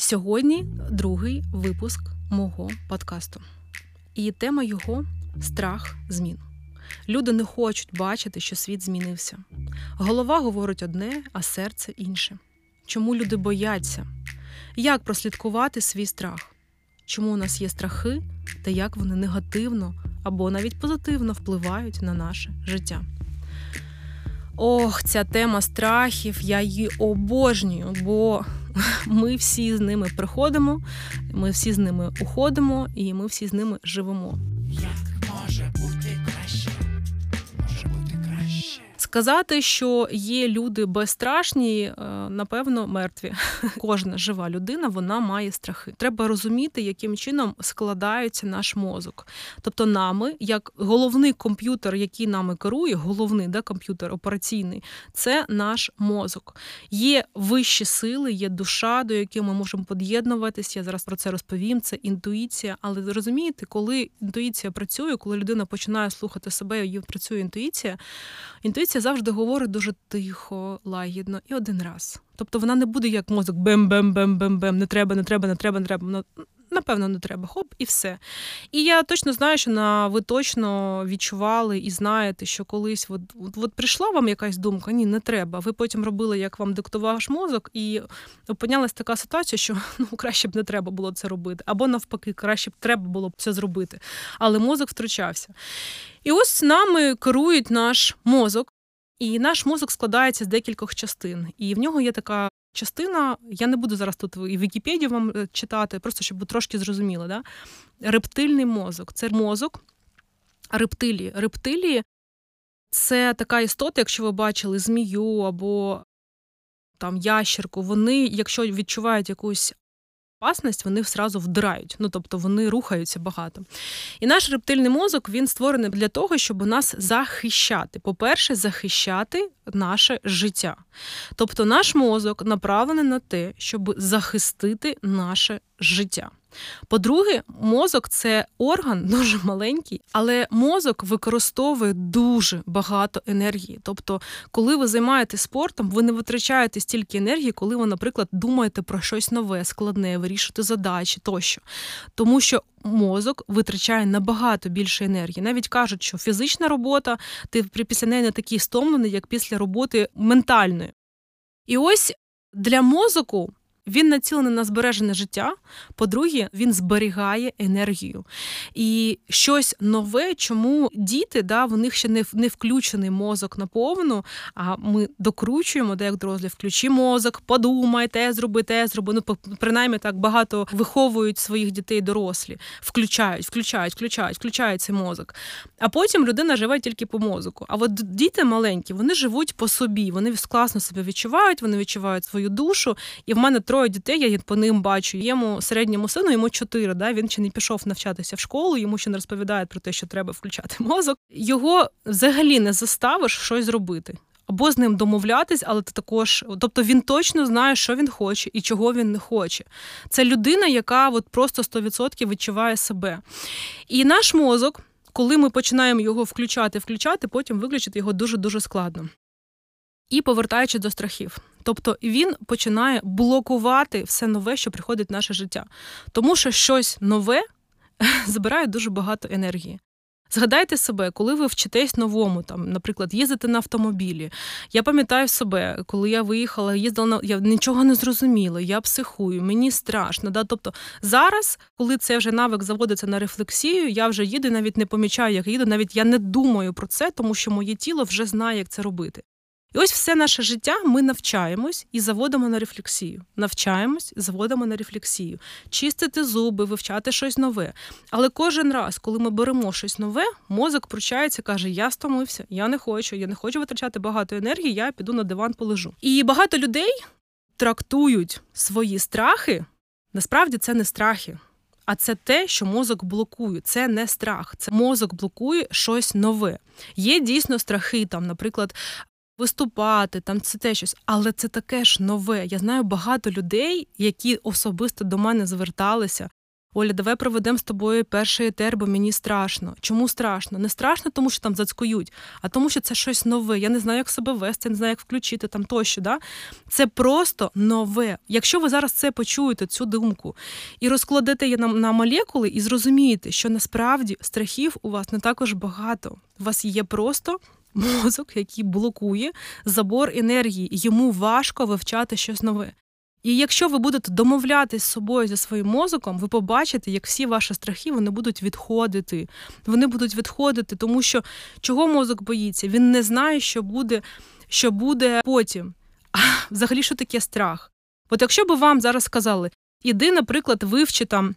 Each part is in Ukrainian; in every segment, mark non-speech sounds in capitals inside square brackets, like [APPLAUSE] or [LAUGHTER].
Сьогодні другий випуск мого подкасту. І тема його страх змін. Люди не хочуть бачити, що світ змінився. Голова говорить одне, а серце інше. Чому люди бояться? Як прослідкувати свій страх? Чому у нас є страхи та як вони негативно або навіть позитивно впливають на наше життя? Ох, ця тема страхів, я її обожнюю, бо [LAUGHS] ми всі з ними приходимо, ми всі з ними уходимо, і ми всі з ними живемо. Сказати, що є люди безстрашні, е, напевно, мертві. [LAUGHS] Кожна жива людина вона має страхи. Треба розуміти, яким чином складається наш мозок. Тобто, нами, як головний комп'ютер, який нами керує, головний да, комп'ютер операційний, це наш мозок. Є вищі сили, є душа, до якої ми можемо під'єднуватися. Я зараз про це розповім. Це інтуїція. Але розумієте, коли інтуїція працює, коли людина починає слухати себе, і працює інтуїція. Інтуїція завжди говорить дуже тихо, лагідно і один раз. Тобто вона не буде як мозок бем-бем-бем-бем-бем, не треба, не треба, не треба, не треба. Напевно, не треба. Хоп, і все. І я точно знаю, що на ви точно відчували і знаєте, що колись от, от, от прийшла вам якась думка, ні, не треба. Ви потім робили, як вам диктував мозок, і опинялась така ситуація, що [LAUGHS] ну краще б не треба було це робити. Або навпаки, краще б треба було б це зробити. Але мозок втручався. І ось нами керують наш мозок. І наш мозок складається з декількох частин, і в нього є така частина. Я не буду зараз тут і Вікіпедію вам е, читати, просто щоб ви трошки зрозуміли. Да? Рептильний мозок це мозок рептилії. Рептилії це така істота, якщо ви бачили змію або там ящерку, вони, якщо відчувають якусь опасність, вони зразу вдирають, ну тобто вони рухаються багато. І наш рептильний мозок він створений для того, щоб нас захищати. По-перше, захищати наше життя. Тобто наш мозок направлений на те, щоб захистити наше життя. По-друге, мозок це орган [LAUGHS] дуже маленький, але мозок використовує дуже багато енергії. Тобто, коли ви займаєтесь спортом, ви не витрачаєте стільки енергії, коли ви, наприклад, думаєте про щось нове, складне, вирішуєте задачі тощо. Тому що мозок витрачає набагато більше енергії. Навіть кажуть, що фізична робота, ти після неї не такий стомлений, як після роботи ментальної. І ось для мозоку він націлений на збережене життя. По-друге, він зберігає енергію. І щось нове, чому діти, да, в них ще не не включений мозок наповну, а ми докручуємо, де як дорослі, включи мозок, подумай, те зроби, те зроби. Ну, принаймні так багато виховують своїх дітей дорослі, включають, включають, включають, включають цей мозок. А потім людина живе тільки по мозоку. А от діти маленькі, вони живуть по собі, вони класно себе відчувають, вони відчувають свою душу. І в мене троє троє дітей, я по ним бачу. Йому середньому сину йому чотири. Да? Він ще не пішов навчатися в школу, йому ще не розповідають про те, що треба включати [LAUGHS] мозок. Його взагалі не заставиш щось зробити. Або з ним домовлятись, але ти також, тобто він точно знає, що він хоче і чого він не хоче. Це людина, яка от просто 100% відчуває себе. І наш мозок, коли ми починаємо його включати, включати, потім виключити його дуже дуже складно. І повертаючи до страхів. Тобто він починає блокувати все нове, що приходить в наше життя. Тому що щось нове [LAUGHS] забирає дуже багато енергії. Згадайте себе, коли ви вчитесь новому, там, наприклад, їздити на автомобілі. Я пам'ятаю себе, коли я виїхала, їздила на я нічого не зрозуміла, я психую, мені страшно. Да? Тобто зараз, коли це вже навик заводиться на рефлексію, я вже їду, навіть не помічаю, як їду, навіть я не думаю про це, тому що моє тіло вже знає, як це робити. І ось все наше життя ми навчаємось і заводимо на рефлексію. Навчаємось, заводимо на рефлексію, чистити зуби, вивчати щось нове. Але кожен раз, коли ми беремо щось нове, мозок пручається, каже: Я стомився, я не хочу, я не хочу витрачати багато енергії, я піду на диван, полежу. І багато людей трактують свої страхи. Насправді це не страхи. А це те, що мозок блокує. Це не страх, це мозок блокує щось нове. Є дійсно страхи, там, наприклад, виступати, там це те щось, але це таке ж нове. Я знаю багато людей, які особисто до мене зверталися. Оля, давай проведемо з тобою перший етер, бо мені страшно. Чому страшно? Не страшно, тому що там зацькують, а тому, що це щось нове. Я не знаю, як себе вести, не знаю, як включити там тощо. Да? Це просто нове. Якщо ви зараз це почуєте, цю думку, і розкладете її на, на молекули, і зрозумієте, що насправді страхів у вас не також багато. У вас є просто мозок, який блокує забор енергії, йому важко вивчати щось нове. І якщо ви будете домовлятись з собою зі своїм мозоком, ви побачите, як всі ваші страхи вони будуть відходити. Вони будуть відходити, тому що чого мозок боїться? Він не знає, що буде, що буде потім. А взагалі, що таке страх? От якщо б вам зараз сказали, іди, наприклад, вивчи там.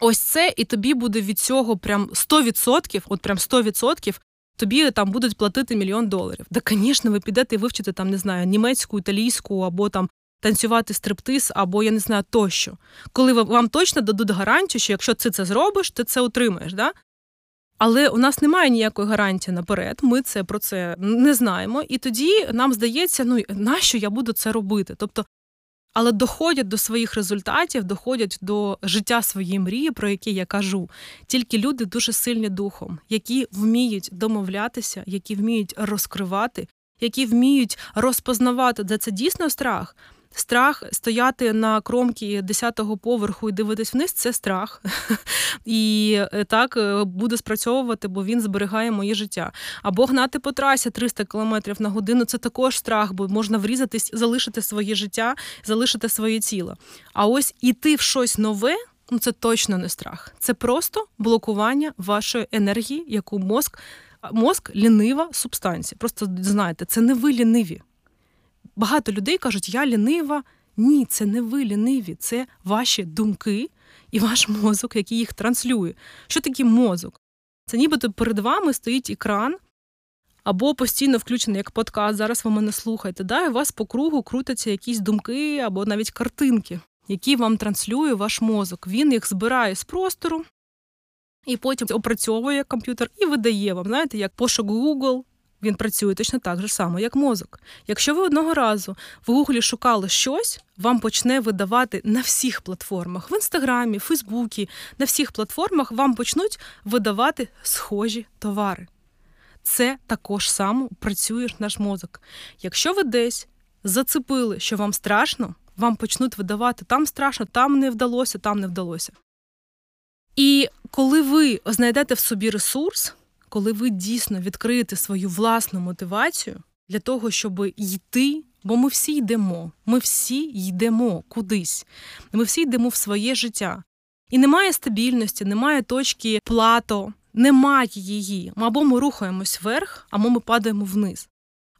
Ось це, і тобі буде від цього прям 100%, от прям 100%, тобі там будуть платити мільйон доларів. Да, звісно, ви підете і вивчите там, не знаю, німецьку, італійську або там танцювати стриптиз, або я не знаю тощо. Коли вам точно дадуть гарантію, що якщо ти це зробиш, ти це отримаєш. Да? Але у нас немає ніякої гарантії наперед, ми це про це не знаємо. І тоді нам здається, ну нащо я буду це робити? Тобто, але доходять до своїх результатів, доходять до життя своєї мрії, про які я кажу, тільки люди дуже сильні духом, які вміють домовлятися, які вміють розкривати, які вміють розпознавати, де це дійсно страх. Страх стояти на кромці 10-го поверху і дивитись вниз це страх. І е, так е, буде спрацьовувати, бо він зберігає моє життя. Або гнати по трасі 300 км на годину це також страх, бо можна врізатись, залишити своє життя, залишити своє тіло. А ось іти в щось нове. Ну, це точно не страх, це просто блокування вашої енергії, яку мозк, мозк лінива субстанція. Просто знаєте, це не ви ліниві багато людей кажуть, я лінива. Ні, це не ви ліниві, це ваші думки і ваш мозок, який їх транслює. Що таке мозок? Це нібито перед вами стоїть екран, або постійно включений як подкаст. Зараз ви мене слухаєте. Да? І у вас по кругу крутяться якісь думки або навіть картинки, які вам транслює ваш мозок. Він їх збирає з простору і потім опрацьовує комп'ютер і видає вам, знаєте, як пошук Google. Він працює точно так же само, як мозок. Якщо ви одного разу в Гуглі шукали щось, вам почне видавати на всіх платформах, в інстаграмі, Фейсбуці, на всіх платформах вам почнуть видавати схожі товари. Це також само працює наш мозок. Якщо ви десь зацепили, що вам страшно, вам почнуть видавати там страшно, там не вдалося, там не вдалося. І коли ви знайдете в собі ресурс, коли ви дійсно відкриєте свою власну мотивацію для того, щоб йти. Бо ми всі йдемо, ми всі йдемо кудись, ми всі йдемо в своє життя. І немає стабільності, немає точки плато, немає її. Або ми рухаємось вверх, або ми падаємо вниз.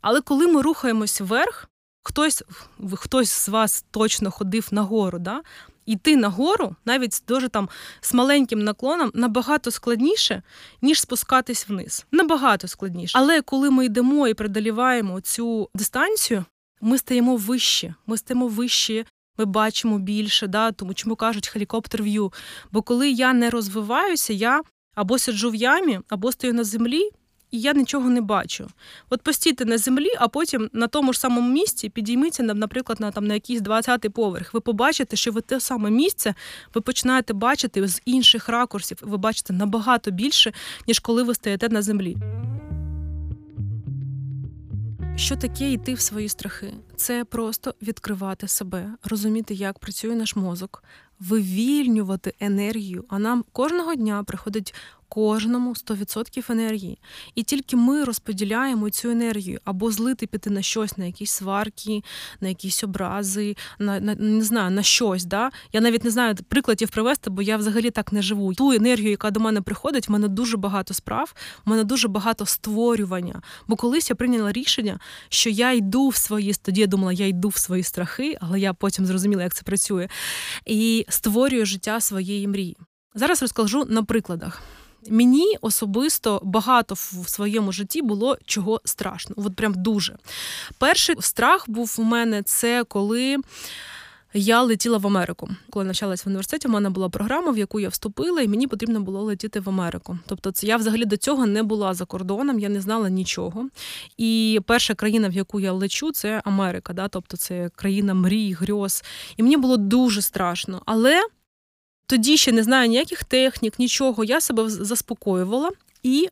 Але коли ми рухаємось вверх, хтось хтось з вас точно ходив нагору, да? Йти нагору, навіть з дуже там з маленьким наклоном, набагато складніше, ніж спускатись вниз. Набагато складніше. Але коли ми йдемо і преодоліваємо цю дистанцію, ми стаємо вище. Ми стаємо вище. Ми бачимо більше, да, тому чому кажуть хелікоптер в'ю. Бо коли я не розвиваюся, я або сиджу в ямі, або стою на землі, і я нічого не бачу. От постійте на землі, а потім на тому ж самому місці підійміться, наприклад, на там на якийсь 20-й поверх. Ви побачите, що ви те саме місце ви починаєте бачити з інших ракурсів. Ви бачите набагато більше, ніж коли ви стоїте на землі. Що таке йти в свої страхи? Це просто відкривати себе, розуміти, як працює наш мозок, вивільнювати енергію. А нам кожного дня приходить кожному 100% енергії. І тільки ми розподіляємо цю енергію або злити піти на щось, на якісь сварки, на якісь образи, на, на не знаю, на щось. Да? Я навіть не знаю прикладів привести, бо я взагалі так не живу. Ту енергію, яка до мене приходить, в мене дуже багато справ, в мене дуже багато створювання. Бо колись я прийняла рішення, що я йду в свої тоді я думала, я йду в свої страхи, але я потім зрозуміла, як це працює, і створюю життя своєї мрії. Зараз розкажу на прикладах. Мені особисто багато в своєму житті було чого страшно. От прям дуже. Перший страх був у мене це коли. Я летіла в Америку. Коли навчалась в університеті, у мене була програма, в яку я вступила, і мені потрібно було летіти в Америку. Тобто, це я взагалі до цього не була за кордоном, я не знала нічого. І перша країна, в яку я лечу, це Америка. Да? Тобто це країна мрій, грьоз. І мені було дуже страшно. Але Тоді ще не знаю ніяких технік, нічого. Я себе заспокоювала і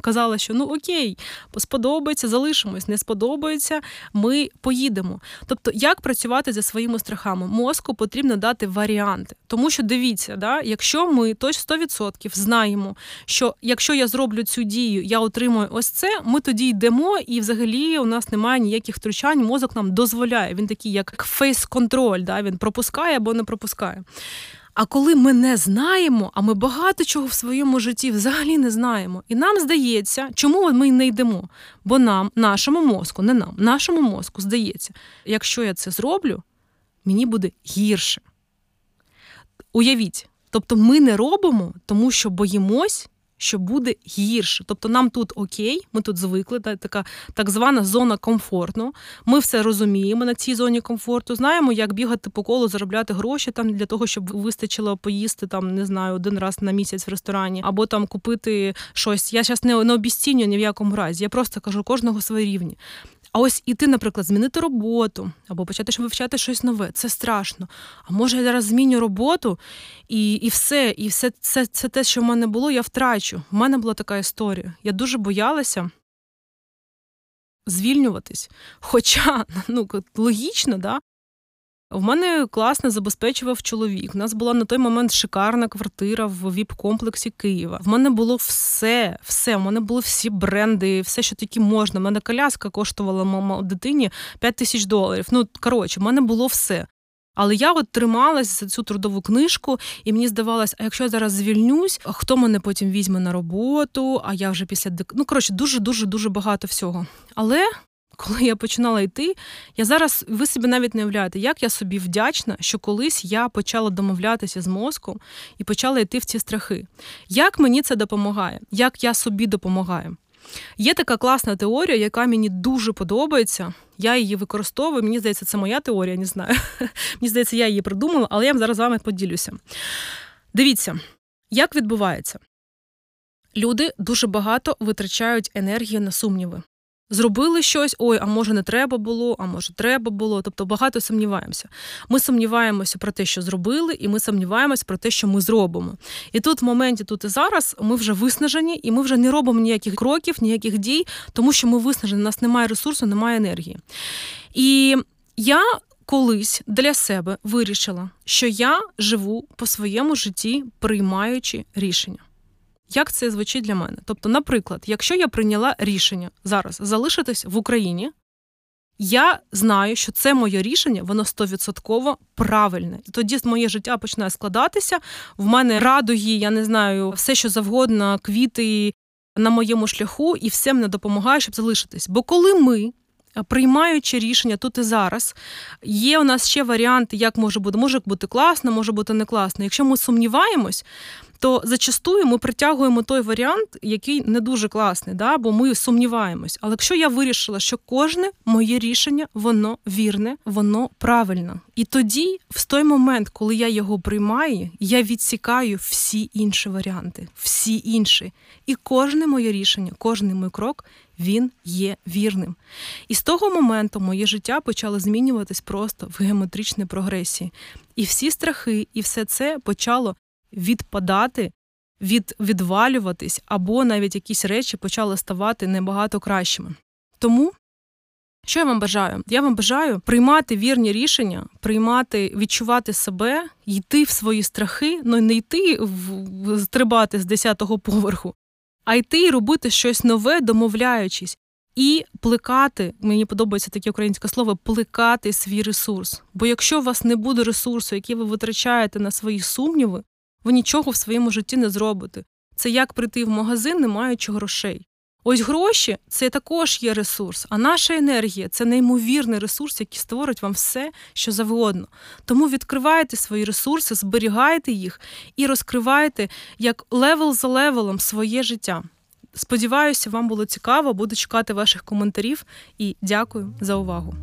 казала, що ну окей, сподобається, залишимось, не сподобається, ми поїдемо. Тобто, як працювати зі своїми страхами? Мозку потрібно дати варіанти. Тому що дивіться, да, якщо ми точно 100% знаємо, що якщо я зроблю цю дію, я отримую ось це, ми тоді йдемо, і взагалі у нас немає ніяких втручань, мозок нам дозволяє. Він такий, як фейс-контроль, да, він пропускає або не пропускає. А коли ми не знаємо, а ми багато чого в своєму житті взагалі не знаємо, і нам здається, чому ми не йдемо? Бо нам, нашому мозку, не нам, нашому мозку здається, якщо я це зроблю, мені буде гірше. Уявіть, тобто ми не робимо, тому що боїмось, що буде гірше. Тобто нам тут окей, ми тут звикли, та, така так звана зона комфорту. Ми все розуміємо на цій зоні комфорту. Знаємо, як бігати по колу, заробляти гроші там для того, щоб вистачило поїсти там, не знаю, один раз на місяць в ресторані, або там купити щось. Я зараз не, не обіцінюю ні в якому разі. Я просто кажу кожного своє рівні. А ось іти, наприклад, змінити роботу або почати вивчати щось нове. Це страшно. А може я зараз зміню роботу і і все, і все це, це те, що в мене було, я втрачу. У мене була така історія. Я дуже боялася звільнюватись. Хоча, [LAUGHS] ну логічно, да, в мене класно забезпечував чоловік. У нас була на той момент шикарна квартира в віп-комплексі Києва. В мене було все, все. У мене були всі бренди, все, що тільки можна. У мене коляска коштувала мама дитині 5 тисяч доларів. Ну коротше, в мене було все. Але я от трималась за цю трудову книжку, і мені здавалось, а якщо я зараз звільнюсь, хто мене потім візьме на роботу? А я вже після Ну, коротше, дуже дуже дуже багато всього. Але коли я починала йти, я зараз ви собі навіть не уявляєте, як я собі вдячна, що колись я почала домовлятися з мозком і почала йти в ці страхи. Як мені це допомагає? Як я собі допомагаю? Є така класна теорія, яка мені дуже подобається. Я її використовую. Мені здається, це моя теорія, не знаю. [LAUGHS] Мені здається, я її придумала, але я зараз з вами поділюся. Дивіться, як відбувається. Люди дуже багато витрачають енергію на сумніви. Зробили щось, ой, а може не треба було, а може треба було. Тобто багато сумніваємося. Ми сумніваємося про те, що зробили, і ми сумніваємося про те, що ми зробимо. І тут, в моменті, тут і зараз, ми вже виснажені, і ми вже не робимо ніяких кроків, ніяких дій, тому що ми виснажені, у нас немає ресурсу, немає енергії. І я. Колись для себе вирішила, що я живу по своєму житті, приймаючи рішення. Як це звучить для мене? Тобто, наприклад, якщо я прийняла рішення зараз залишитись в Україні, я знаю, що це моє рішення, воно стовідсотково правильне. Тоді моє життя починає складатися. В мене радуги, я не знаю, все, що завгодно, квіти на моєму шляху, і все мене допомагає, щоб залишитись. Бо коли ми. Приймаючи рішення тут і зараз, є у нас ще варіанти, як може бути, може бути класно, може бути не класно. Якщо ми сумніваємось, то зачастую ми притягуємо той варіант, який не дуже класний, да? бо ми сумніваємось. Але якщо я вирішила, що кожне моє рішення воно вірне, воно правильне. І тоді, в той момент, коли я його приймаю, я відсікаю всі інші варіанти, всі інші. І кожне моє рішення, кожен мій крок. Він є вірним. І з того моменту моє життя почало змінюватись просто в геометричній прогресії. І всі страхи, і все це почало відпадати, від, відвалюватись, або навіть якісь речі почали ставати набагато кращими. Тому. Що я вам бажаю? Я вам бажаю приймати вірні рішення, приймати, відчувати себе, йти в свої страхи, ну не йти в, стрибати з 10-го поверху, а йти і робити щось нове, домовляючись, і плекати. Мені подобається таке українське слово плекати свій ресурс. Бо якщо у вас не буде ресурсу, який ви витрачаєте на свої сумніви, ви нічого в своєму житті не зробите. Це як прийти в магазин, не маючи грошей. Ось гроші це також є ресурс, а наша енергія це неймовірний ресурс, який створить вам все, що завгодно. Тому відкривайте свої ресурси, зберігайте їх і розкривайте як level за level ом своє життя. Сподіваюся, вам було цікаво, буду чекати ваших коментарів і дякую за увагу.